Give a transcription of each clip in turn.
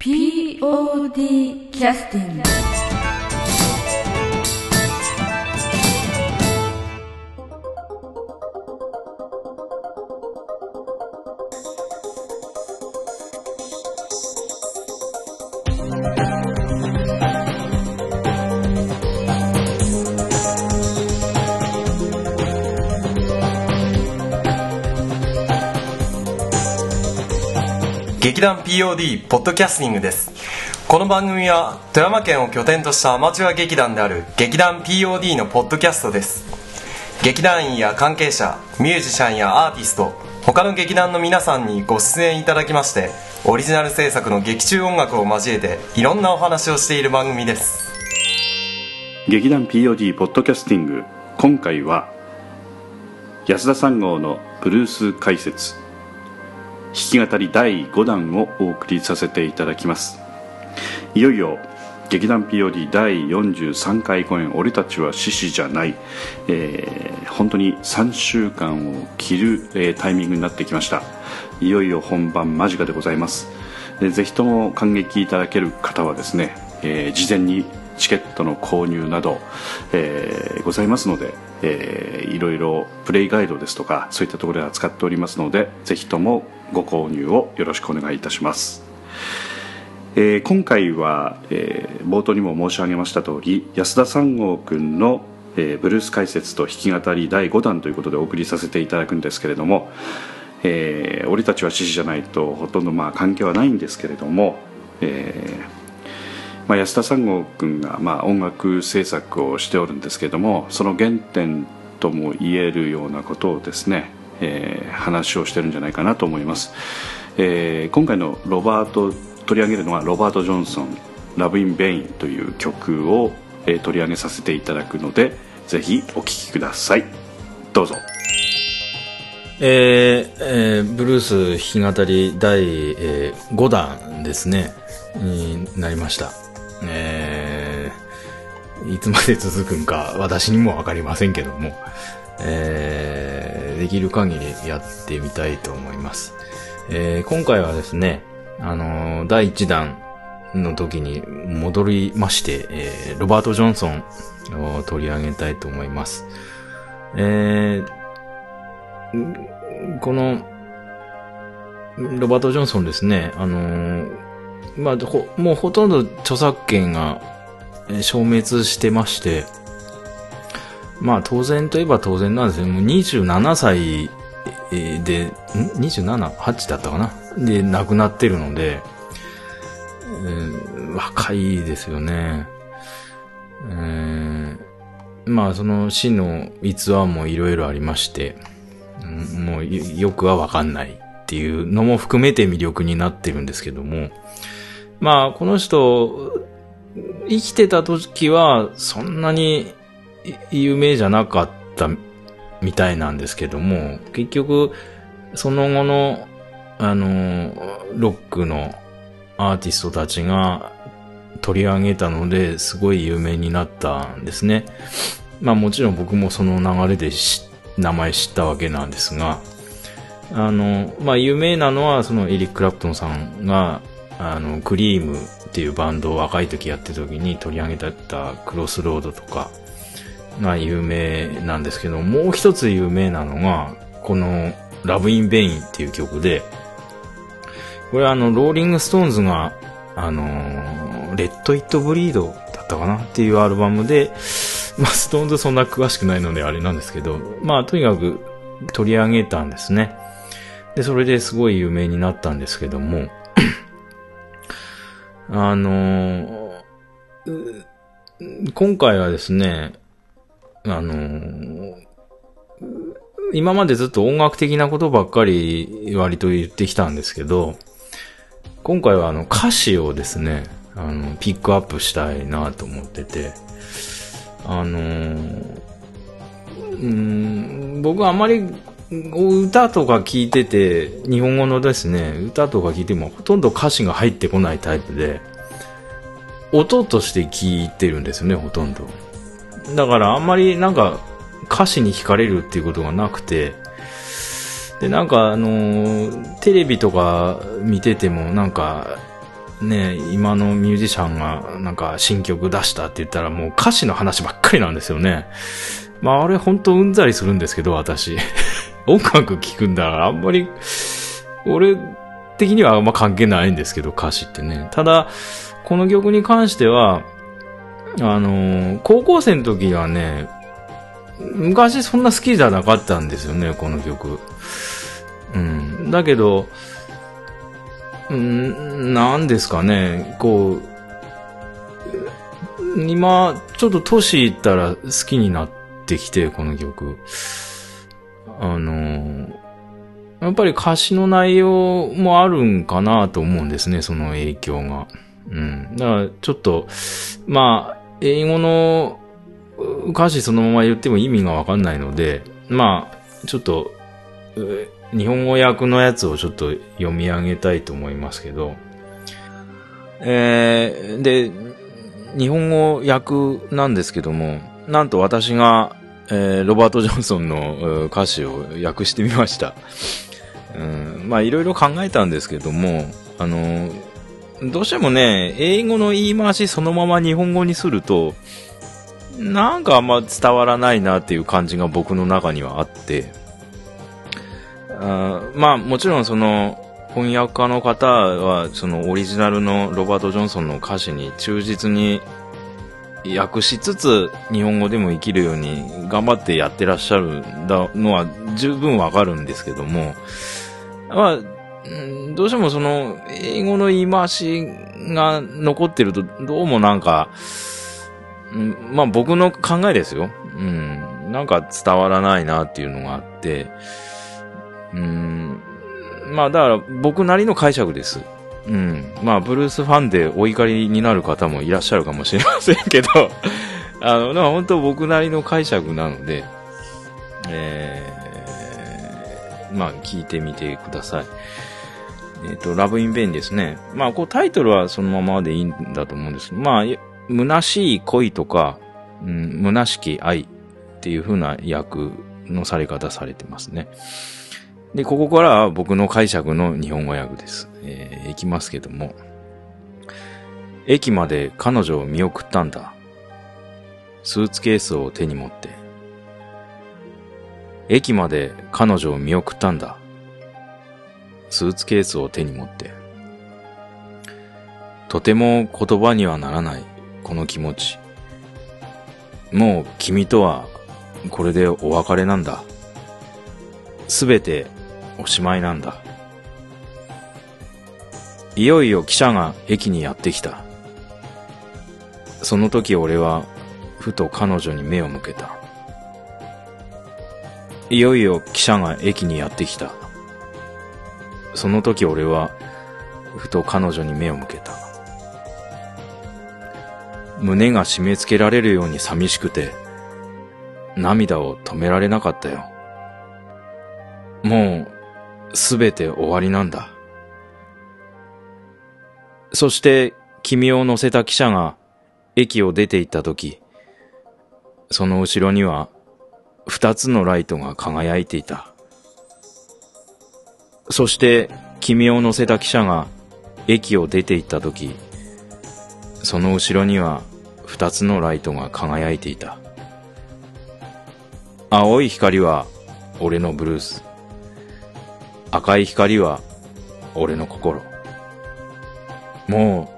POD キャスティング劇団 POD ポッドキャスティングです。この番組は富山県を拠点としたアマチュア劇団である劇団 POD のポッドキャストです。劇団員や関係者ミュージシャンやアーティスト他の劇団の皆さんにご出演いただきましてオリジナル制作の劇中音楽を交えていろんなお話をしている番組です。劇団 POD ポッドキャスティング今回は安田三号のブルース解説。弾き語り第5弾をお送りさせていただきます。いよいよ劇団 POD 第43回公演「俺たちは獅子じゃない」えー本当に3週間を切る、えータイミングになってきました。いよいよ本番間近でございます。でぜひとも感激いただける方はですね、えー事前にチケットの購入など、えーございますので、えーいろいろプレイガイドですとかそういったところで扱っておりますのでぜひともご購入をよろしくお願いいたします。えー今回は、えー冒頭にも申し上げました通り安田三郷君の、えーブルース解説と弾き語り第5弾ということでお送りさせていただくんですけれども、えー俺たちは獅子じゃないとほとんどまあ関係はないんですけれども、えーまあ、安田3号君がまあ音楽制作をしておるんですけれどもその原点とも言えるようなことをですね、えー話をしてるんじゃないかなと思います、えー今回のロバート取り上げるのはロバート・ジョンソン「Love in Vain」という曲を、えー取り上げさせていただくのでぜひお聴きください。どうぞ。えーえーブルース弾き語り第、えー5弾ですね、になりました。えーいつまで続くんか私にもわかりませんけども、えーできる限りやってみたいと思います。えー今回はですね、あのー第1弾の時に戻りまして、えーロバート・ジョンソンを取り上げたいと思います。えーこの、ロバート・ジョンソンですね、あのーまあ、もうほとんど著作権が消滅してまして、まあ当然といえば当然なんですよ。もう27歳で、ん ?27?8 だったかな？で亡くなってるので、えー若いですよね。えーまあその死の逸話もいろいろありまして、もうよくはわかんないっていうのも含めて魅力になってるんですけども、まあこの人、生きてた時はそんなに有名じゃなかったみたいなんですけども、結局その後のあの、ロックのアーティストたちが取り上げたのですごい有名になったんですね。まあもちろん僕もその流れで名前知ったわけなんですが、あの、まあ有名なのはそのエリック・クラプトンさんが、あの、クリームっていうバンドを若い時やってた時に取り上げた Crossroad とかが有名なんですけど、もう一つ有名なのが、この Love in Vain っていう曲で、これはあの、ローリング・ストーンズが、あのー Let It Bleedだったかなっていうアルバムで、まあ、ストーンズそんな詳しくないのであれなんですけど、まあ、とにかく取り上げたんですね。で、それですごい有名になったんですけども、あのー今回はですね、あのー今までずっと音楽的なことばっかり割と言ってきたんですけど、今回はあの歌詞をですね、あの、ピックアップしたいなと思ってて、あのーうん、僕はあまり歌とか聞いてて、日本語のですね、歌とか聞いてもほとんど歌詞が入ってこないタイプで、音として聞いてるんですよね、ほとんど。だからあんまりなんか歌詞に惹かれるっていうことがなくて、で、なんかあのーテレビとか見ててもなんか、ね、今のミュージシャンがなんか新曲出したって言ったらもう歌詞の話ばっかりなんですよね。まああれ本当うんざりするんですけど、私。音楽聴くんだからあんまり、俺的にはあんま関係ないんですけど、歌詞ってね。ただ、この曲に関しては、あのー高校生の時はね、昔そんな好きじゃなかったんですよね、この曲。うん。だけど、ん、なんですかね、こう、今、ちょっと年いったら好きになってきて、この曲。あの、やっぱり歌詞の内容もあるんかなと思うんですね、その影響が。うん。だから、ちょっと、まあ、英語の歌詞そのまま言っても意味がわかんないので、まあ、ちょっと、日本語訳のやつをちょっと読み上げたいと思いますけど、えー、で、日本語訳なんですけども、なんと私が、えーロバート・ジョンソンの歌詞を訳してみました。うん、まあ、いろいろ考えたんですけども、あの、どうしてもね、英語の言い回しそのまま日本語にすると、なんかあんま伝わらないなっていう感じが僕の中にはあって、あまあもちろんその翻訳家の方はそのオリジナルのロバート・ジョンソンの歌詞に忠実に訳しつつ日本語でも生きるように頑張ってやってらっしゃるのは十分わかるんですけども、まあ、どうしてもその英語の言い回しが残ってるとどうもなんか、まあ僕の考えですよ。うん。なんか伝わらないなっていうのがあって、うん。まあだから僕なりの解釈です。うん。まあブルースファンでお怒りになる方もいらっしゃるかもしれませんけど、あの、本当僕なりの解釈なので、えー、まあ聞いてみてください。えっ、と、ラブインベインですね。まあこうタイトルはそのままでいいんだと思うんですけど、まあ、虚しい恋とか、うん、虚しき愛っていう風な訳のされ方されてますね。で、ここからは僕の解釈の日本語訳です。えーいきますけども。駅まで彼女を見送ったんだ。スーツケースを手に持って。駅まで彼女を見送ったんだ。スーツケースを手に持って。とても言葉にはならない、この気持ち。もう君とは、これでお別れなんだ。すべておしまいなんだ。いよいよ汽車が駅にやってきた。その時俺は、ふと彼女に目を向けた。いよいよ汽車が駅にやってきた。その時俺は、ふと彼女に目を向けた。胸が締め付けられるように寂しくて、涙を止められなかったよ。もう、すべて終わりなんだ。そして、君を乗せた汽車が駅を出て行った時、その後ろには、二つのライトが輝いていた。そして、君を乗せた汽車が駅を出て行った時、その後ろには二つのライトが輝いていた。青い光は俺のブルース。赤い光は俺の心。も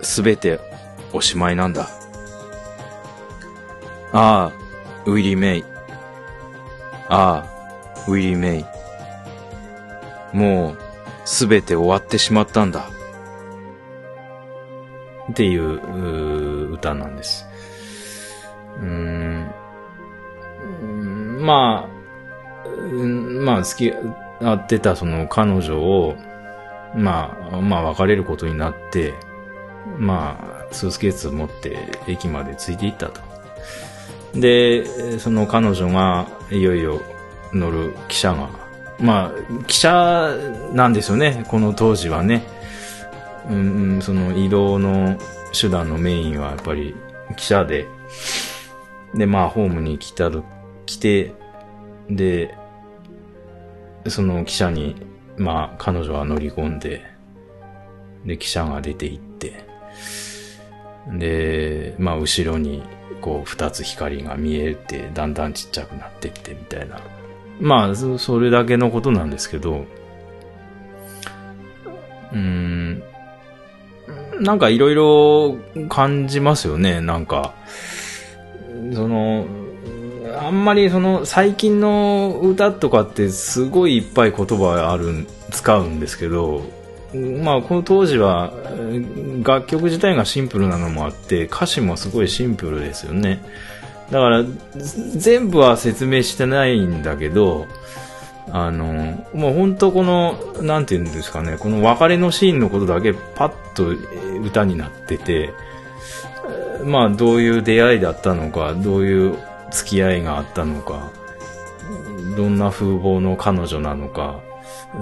うすべておしまいなんだ。ああ、ウィリー・メイ。ああ、ウィリー・メイ。もうすべて終わってしまったんだ。っていうう歌なんです。うーん。まあ、まあ、好き、合ってたその彼女を、まあ、まあ別れることになって、まあ、スーツケース持って駅までついていったと。で、その彼女がいよいよ乗る汽車が、まあ、汽車なんですよね、この当時はね。うんうん、その移動の手段のメインはやっぱり汽車で、で、まあ、ホームに来たる、来て、で、その汽車に、まあ、彼女は乗り込んで、で、汽車が出て行って、で、まあ後ろにこう二つ光が見えて、だんだんちっちゃくなってってみたいな。まあ、それだけのことなんですけど、うーん、なんかいろいろ感じますよね、なんか。その、あんまりその最近の歌とかってすごいいっぱい言葉ある、使うんですけど、まあこの当時は楽曲自体がシンプルなのもあって歌詞もすごいシンプルですよね。だから全部は説明してないんだけど、あの、もう本当この、なんていうんですかね、この別れのシーンのことだけパッと歌になってて、まあどういう出会いだったのか、どういう付き合いがあったのか、どんな風貌の彼女なのか、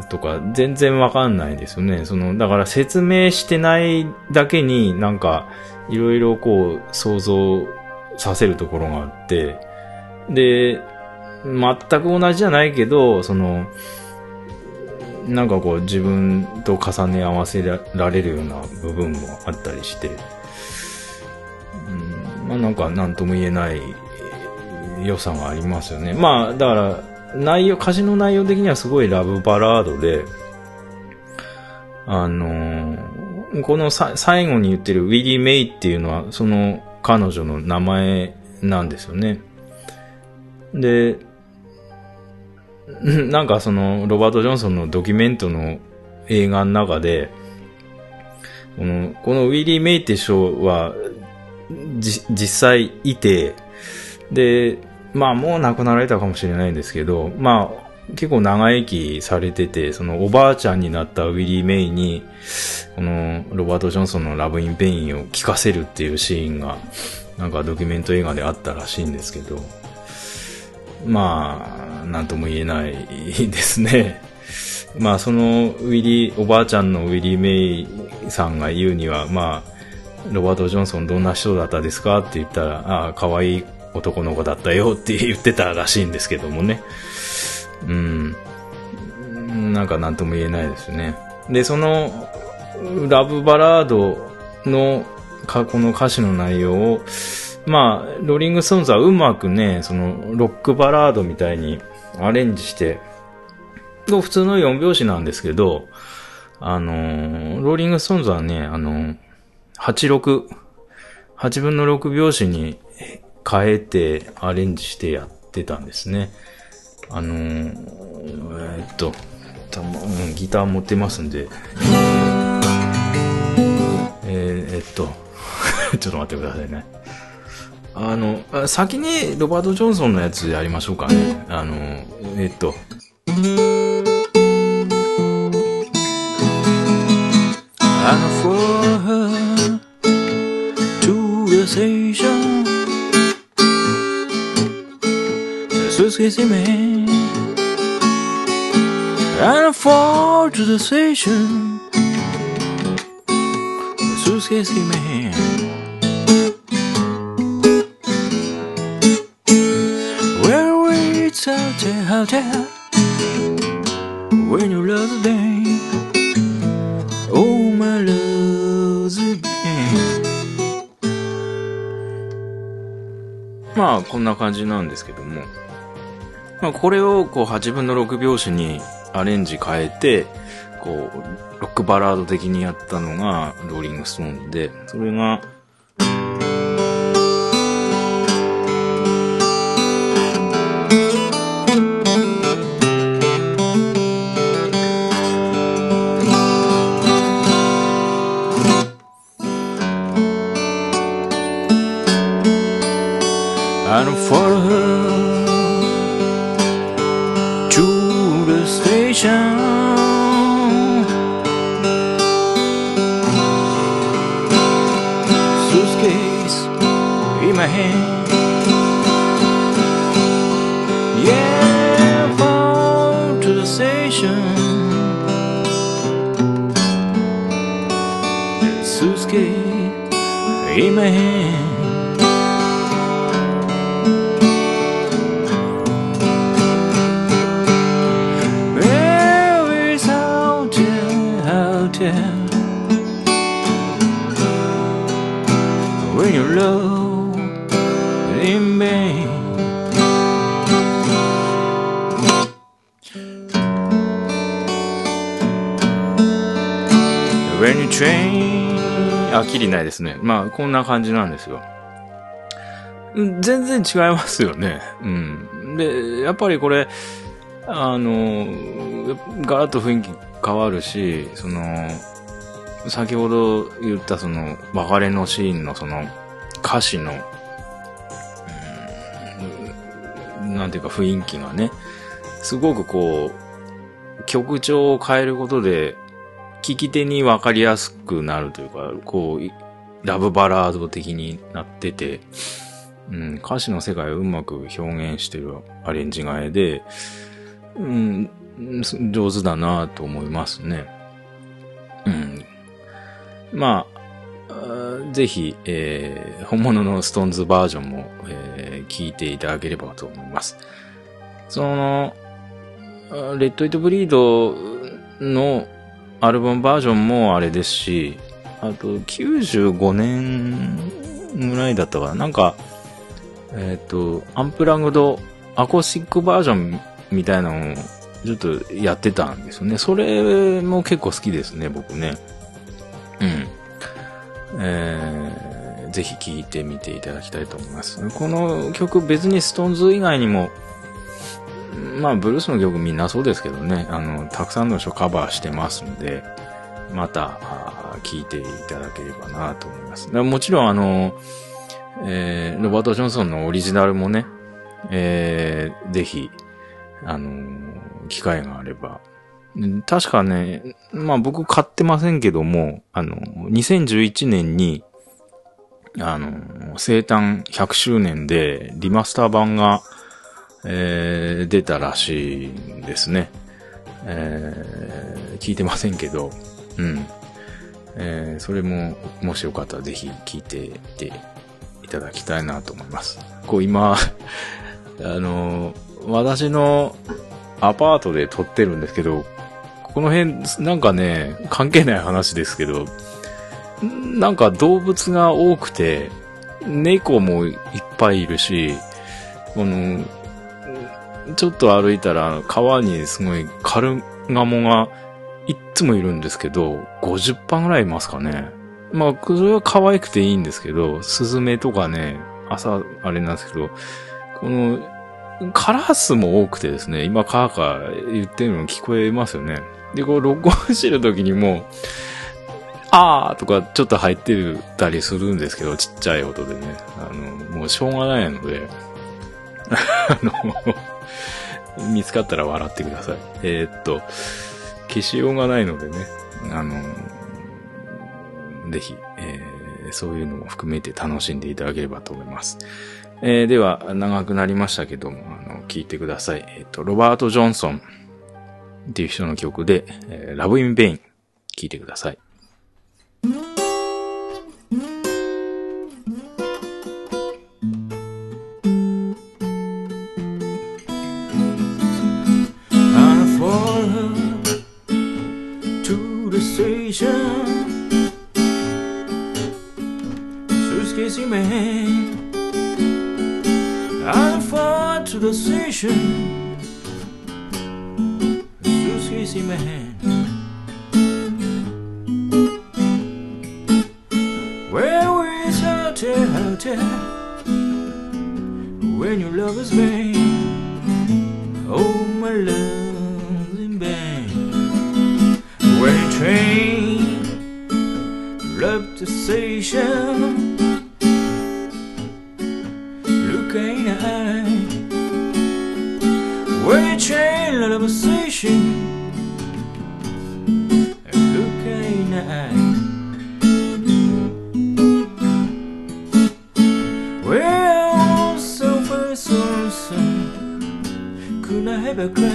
とか、全然わかんないですよね。その、だから説明してないだけになんか、いろいろこう、想像させるところがあって、で、全く同じじゃないけど、その、なんかこう自分と重ね合わせられるような部分もあったりして、うん、まあなんか何とも言えない良さがありますよね。まあだから内容、歌詞の内容的にはすごいラブバラードで、あのーこの最後に言ってるウィリー・メイっていうのはその彼女の名前なんですよね。で、なんかその、ロバート・ジョンソンのドキュメントの映画の中で、この、このウィリー・メイって人は、実際いて、で、まあもう亡くなられたかもしれないんですけど、まあ結構長生きされてて、そのおばあちゃんになったウィリー・メイに、このロバート・ジョンソンの Love in Vain を聞かせるっていうシーンが、なんかドキュメント映画であったらしいんですけど、まあ、なんとも言えないですね。まあ、その、ウィリー、おばあちゃんのウィリー・メイさんが言うには、まあ、ロバート・ジョンソンどんな人だったですかって言ったら、ああ、可愛い男の子だったよって言ってたらしいんですけどもね。うん。なんかなんとも言えないですね。で、その、ラブバラードの、か、この歌詞の内容を、まあ、ローリング・ストーンズはうまくね、その、ロックバラードみたいにアレンジして、普通の4拍子なんですけど、あの、ローリング・ストーンズはね、あの、86、8分の6拍子に変えてアレンジしてやってたんですね。あの、えーっと、ギター持ってますんで、えーっと、ちょっと待ってくださいね。あの、先にロバート・ジョンソンのやつやりましょうかね。あの、えっと。I'm for her to the station.Suscase man. And I fall to the station. The suitcase man. Where waits out there, out there When you love the day Oh my love day まあこんな感じなんですけどもまあこれをこう8分の6拍子にアレンジ変えてこうロックバラード的にやったのがローリングストーンでそれが in vain When you train あ、きりないですね。まあ、こんな感じなんですよ。全然違いますよね。うん。で、やっぱりこれ、あの、ガラッと雰囲気変わるし、その、先ほど言ったその、別れのシーンのその、歌詞の、ていうか雰囲気がね、すごくこう、曲調を変えることで、聞き手に分かりやすくなるというか、こう、ラブバラード的になってて、うん、歌詞の世界をうまく表現してるアレンジ替えで、うん、上手だなと思いますね。うん。ま、ぜひ、えー本物のストーンズバージョンも、えー聞いていただければと思います。その、レッド・イット・ブリードのアルバムバージョンもあれですし、あと95年ぐらいだったかな。なんか、えっ、と、アンプラグドアコースティックバージョンみたいなのをちょっとやってたんですよね。それも結構好きですね、僕ね。うん。えー、ぜひ聴いてみていただきたいと思います。この曲別にストーンズ以外にも、まあ、ブルースの曲みんなそうですけどね、あの、たくさんの人カバーしてますんで、また、あー聞いていただければなと思います。もちろん、あの、えー、ロバート・ジョンソンのオリジナルもね、えー、ぜひ、あの機会があれば。確かね、まあ僕買ってませんけども、あの、2011年に、あの、生誕100周年でリマスター版が、えー出たらしいんですね。えー聞いてませんけど、うん。えーそれも、もしよかったらぜひ聞いてみていただきたいなと思います。こう今、あの、私のアパートで撮ってるんですけど、この辺、なんかね、関係ない話ですけど、なんか動物が多くて、猫もいっぱいいるし、この、ちょっと歩いたら川にすごいカルガモがいっつもいるんですけど、50羽ぐらいいますかね。まあ、それは可愛くていいんですけど、スズメとかね、朝、あれなんですけど、この、カラスも多くてですね、今カーカー言ってるの聞こえますよね。で、こう録音してる時にも、あーとかちょっと入ってるたりするんですけど、ちっちゃい音でね。あの、もうしょうがないので、あの、見つかったら笑ってください。えーっと、消しようがないのでね、あの、ぜひ、えーそういうのも含めて楽しんでいただければと思います。えーでは、長くなりましたけども、あの、聞いてください。えっ、と、ロバート・ジョンソンっていう人の曲で、えー、 Love in Vain、聞いてください。I follow to the station Suitcase in my hand I fall to the station crazy man. Well, it's hard when your love is vain. Oh, my love's in vain. When you train left the station, look in the eye. When a train left the station. never.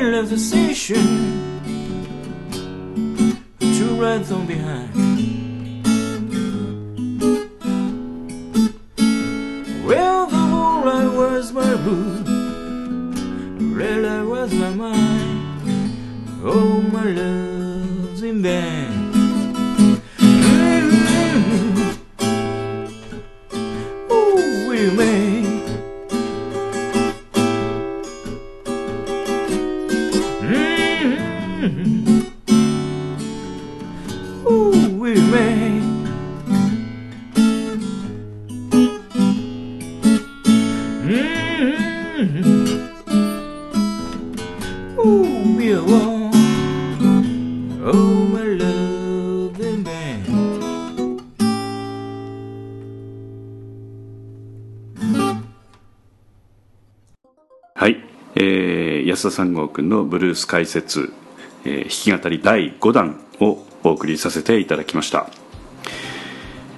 of the station, two red on behind. 安田三郷君のブルース解説、えー弾き語り第5弾をお送りさせていただきました、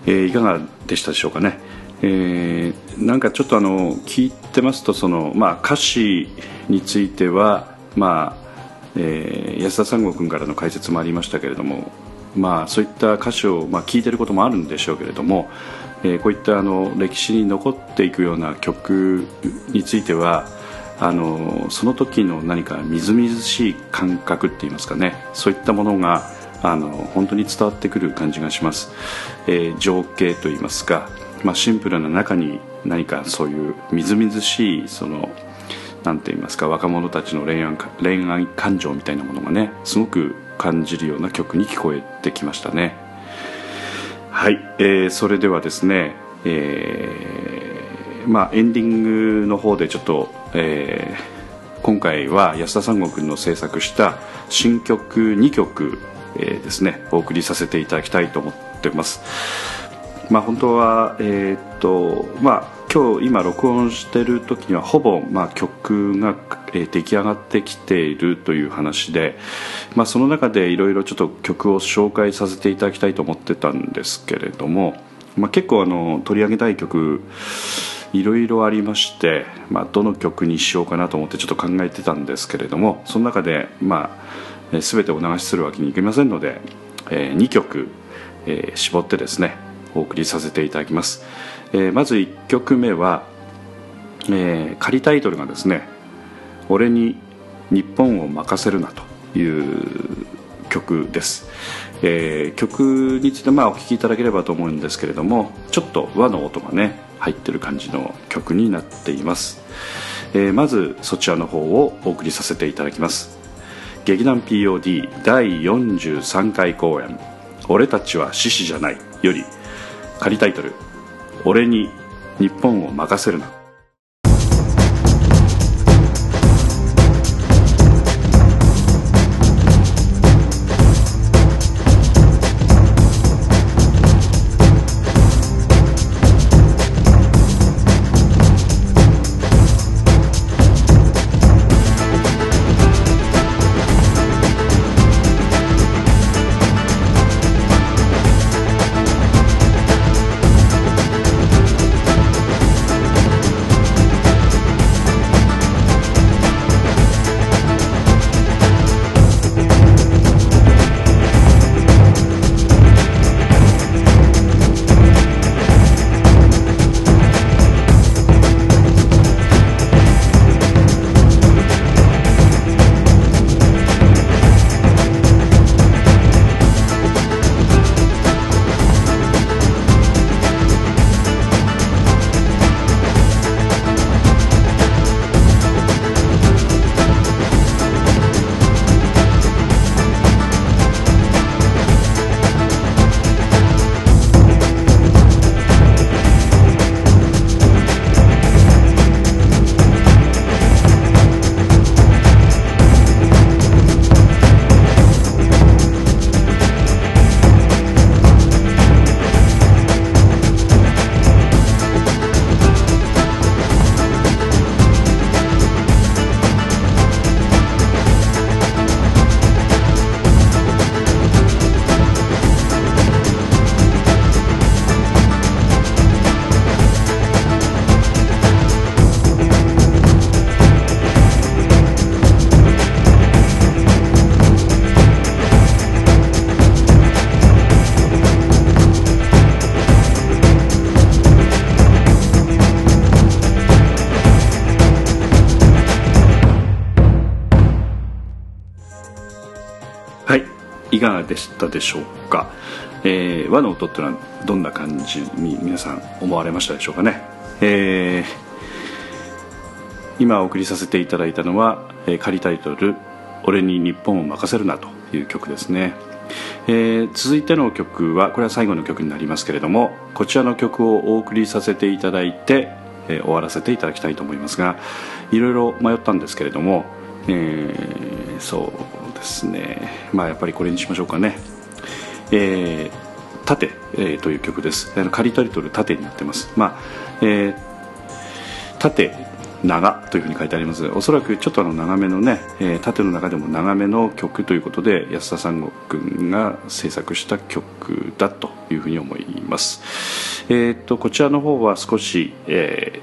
えーいかがでしたでしょうかね、えーなんかちょっとあの聞いてますとその、まあ、歌詞については、まあえー安田三郷君からの解説もありましたけれども、まあ、そういった歌詞を、まあ、聞いてることもあるんでしょうけれども、えこういったあの歴史に残っていくような曲についてはあのその時の何かみずみずしい感覚って言いますかね。そういったものがあの本当に伝わってくる感じがします、えー情景と言いますか、まあ、シンプルな中に何かそういうみずみずしいそのなんて言いますか若者たちの恋愛恋愛感情みたいなものがねすごく感じるような曲に聞こえてきましたね。はい、えーそれではですね、えーまあ、エンディングの方でちょっと、えー今回は安田三郷君の制作した新曲2曲、えーですねお送りさせていただきたいと思ってます。まあ本当はえーっとまあ今日今録音してる時にはほぼまあ曲が、えー出来上がってきているという話で、まあ、その中でいろいろちょっと曲を紹介させていただきたいと思ってたんですけれども、まあ、結構あの取り上げたい曲いろいろありまして、まあ、どの曲にしようかなと思ってちょっと考えてたんですけれどもその中で、まあ、え全てお流しするわけにいきませんので、え2曲、えー絞ってですねお送りさせていただきます、えーまず1曲目は、えー仮タイトルがですね「俺に日本を任せるな」という曲です、えー曲についてまあお聴きいただければと思うんですけれどもちょっと和の音がね入ってる感じの曲になっています、えーまずそちらの方をお送りさせていただきます。劇団 POD 第43回公演「俺たちは獅子じゃない」より仮タイトル「俺に日本を任せるな」でしたでしょうか、えー、和の音っていうのはどんな感じに皆さん思われましたでしょうかね、えー、今お送りさせていただいたのは、え、仮タイトル「俺に日本を任せるな」という曲ですね。えー、続いての曲はこれは最後の曲になりますけれどもこちらの曲をお送りさせていただいて、えー、終わらせていただきたいと思いますがいろいろ迷ったんですけれども、えー、そうですね。まあやっぱりこれにしましょうかね「えー、盾、えー」という曲です。仮タイトル「盾」になってます。まあえー、盾長というふうに書いてあります。おそらくちょっとあの長めのね、えー、縦の中でも長めの曲ということで安田三国が制作した曲だというふうに思います。えー、っとこちらの方は少し、え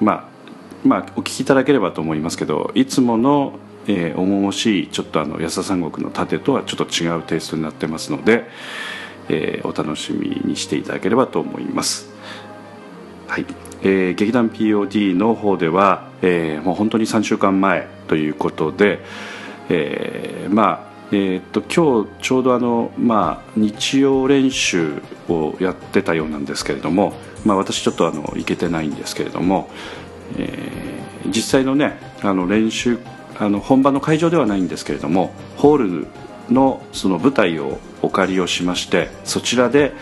ー、まあまあお聞きいただければと思いますけどいつものえー、重々しいちょっとあの安田三国の盾とはちょっと違うテイストになってますので、えー、お楽しみにしていただければと思います。はい。えー、劇団 POD の方では、えー、もう本当に3週間前ということで、えー、まあえー、っと今日ちょうどあの、まあ、日曜練習をやってたようなんですけれども、まあ、私ちょっとあの行けてないんですけれども、えー、実際のねあの練習あの本番の会場ではないんですけれどもホールのその舞台をお借りをしましてそちらで、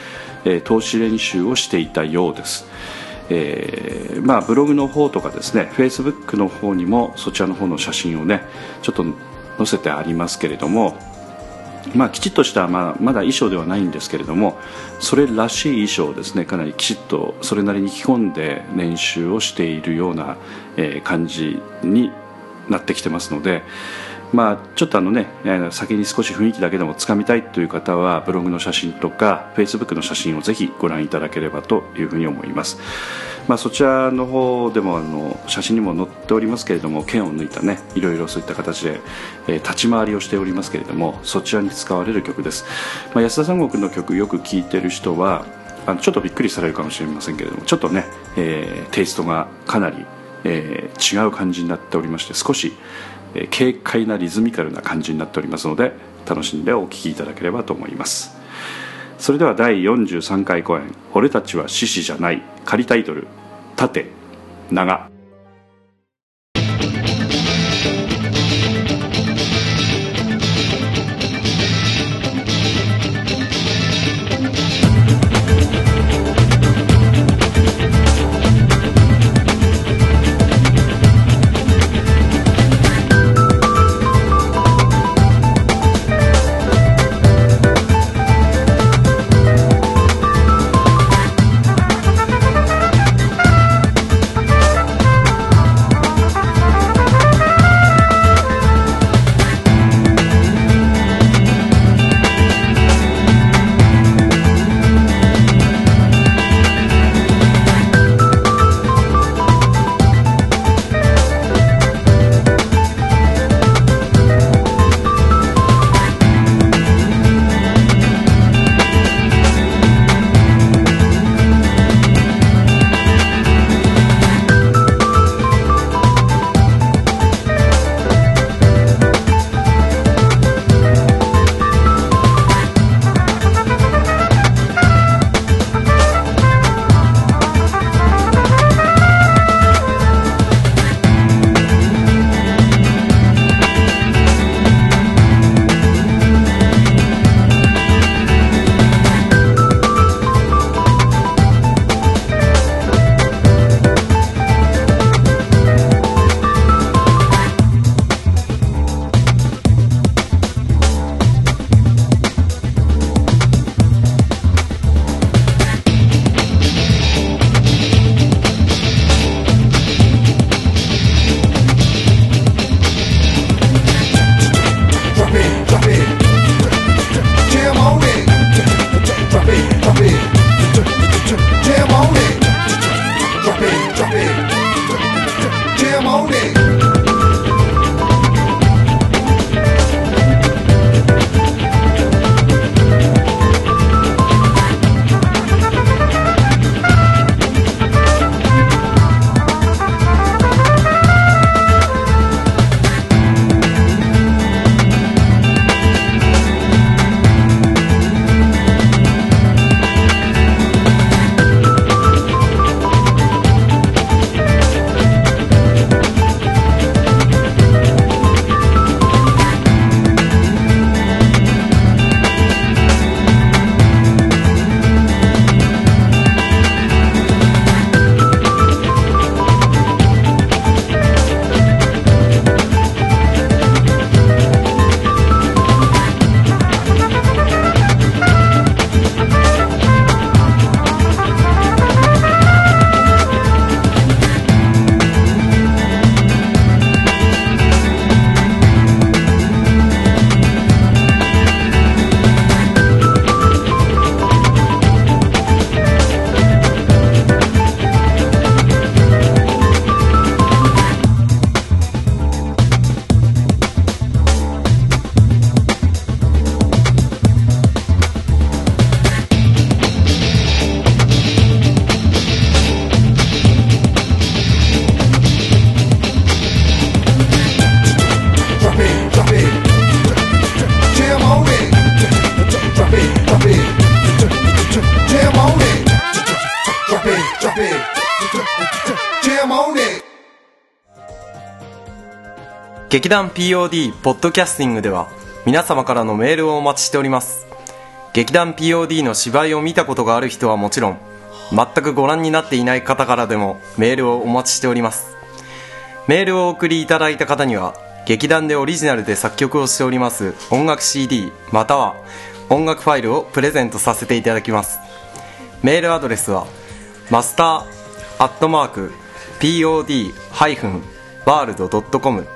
えー、投資練習をしていたようです。えー、まあ、ブログの方とかですねフェイスブックの方にもそちらの方の写真をねちょっと載せてありますけれども、まあ、きちっとした、まあ、まだ衣装ではないんですけれどもそれらしい衣装をですねかなりきちっとそれなりに着込んで練習をしているような、えー、感じになってきてますので、まあ、ちょっとあのね先に少し雰囲気だけでもつかみたいという方はブログの写真とかフェイスブックの写真をぜひご覧いただければというふうに思います、まあ、そちらの方でもあの写真にも載っておりますけれども剣を抜いたねいろいろそういった形で、えー、立ち回りをしておりますけれどもそちらに使われる曲です、まあ、安田三国の曲よく聴いてる人はあのちょっとびっくりされるかもしれませんけれどもちょっとね、えー、テイストがかなり、えー、違う感じになっておりまして少しえ軽快なリズミカルな感じになっておりますので楽しんでお聴きいただければと思います。それでは第43回公演「俺たちは獅子じゃない」仮タイトル「縦長」劇団 POD ポッドキャスティングでは皆様からのメールをお待ちしております。劇団 POD の芝居を見たことがある人はもちろん全くご覧になっていない方からでもメールをお待ちしております。メールをお送りいただいた方には劇団でオリジナルで作曲をしております音楽 CD または音楽ファイルをプレゼントさせていただきます。メールアドレスはマスターアットマーク POD-world.com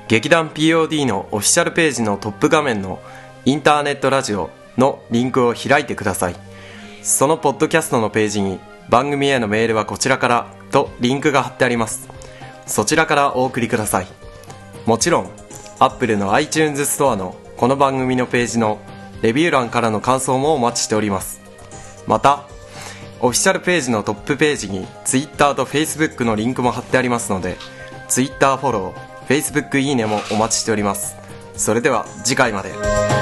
劇団 POD のオフィシャルページのトップ画面のインターネットラジオのリンクを開いてください。そのポッドキャストのページに番組へのメールはこちらからとリンクが貼ってあります。そちらからお送りください。もちろん Apple の iTunes ストアのこの番組のページのレビュー欄からの感想もお待ちしております。またオフィシャルページのトップページに Twitter と Facebook のリンクも貼ってありますので Twitter フォロー Facebook いいねもお待ちしております。それでは次回まで。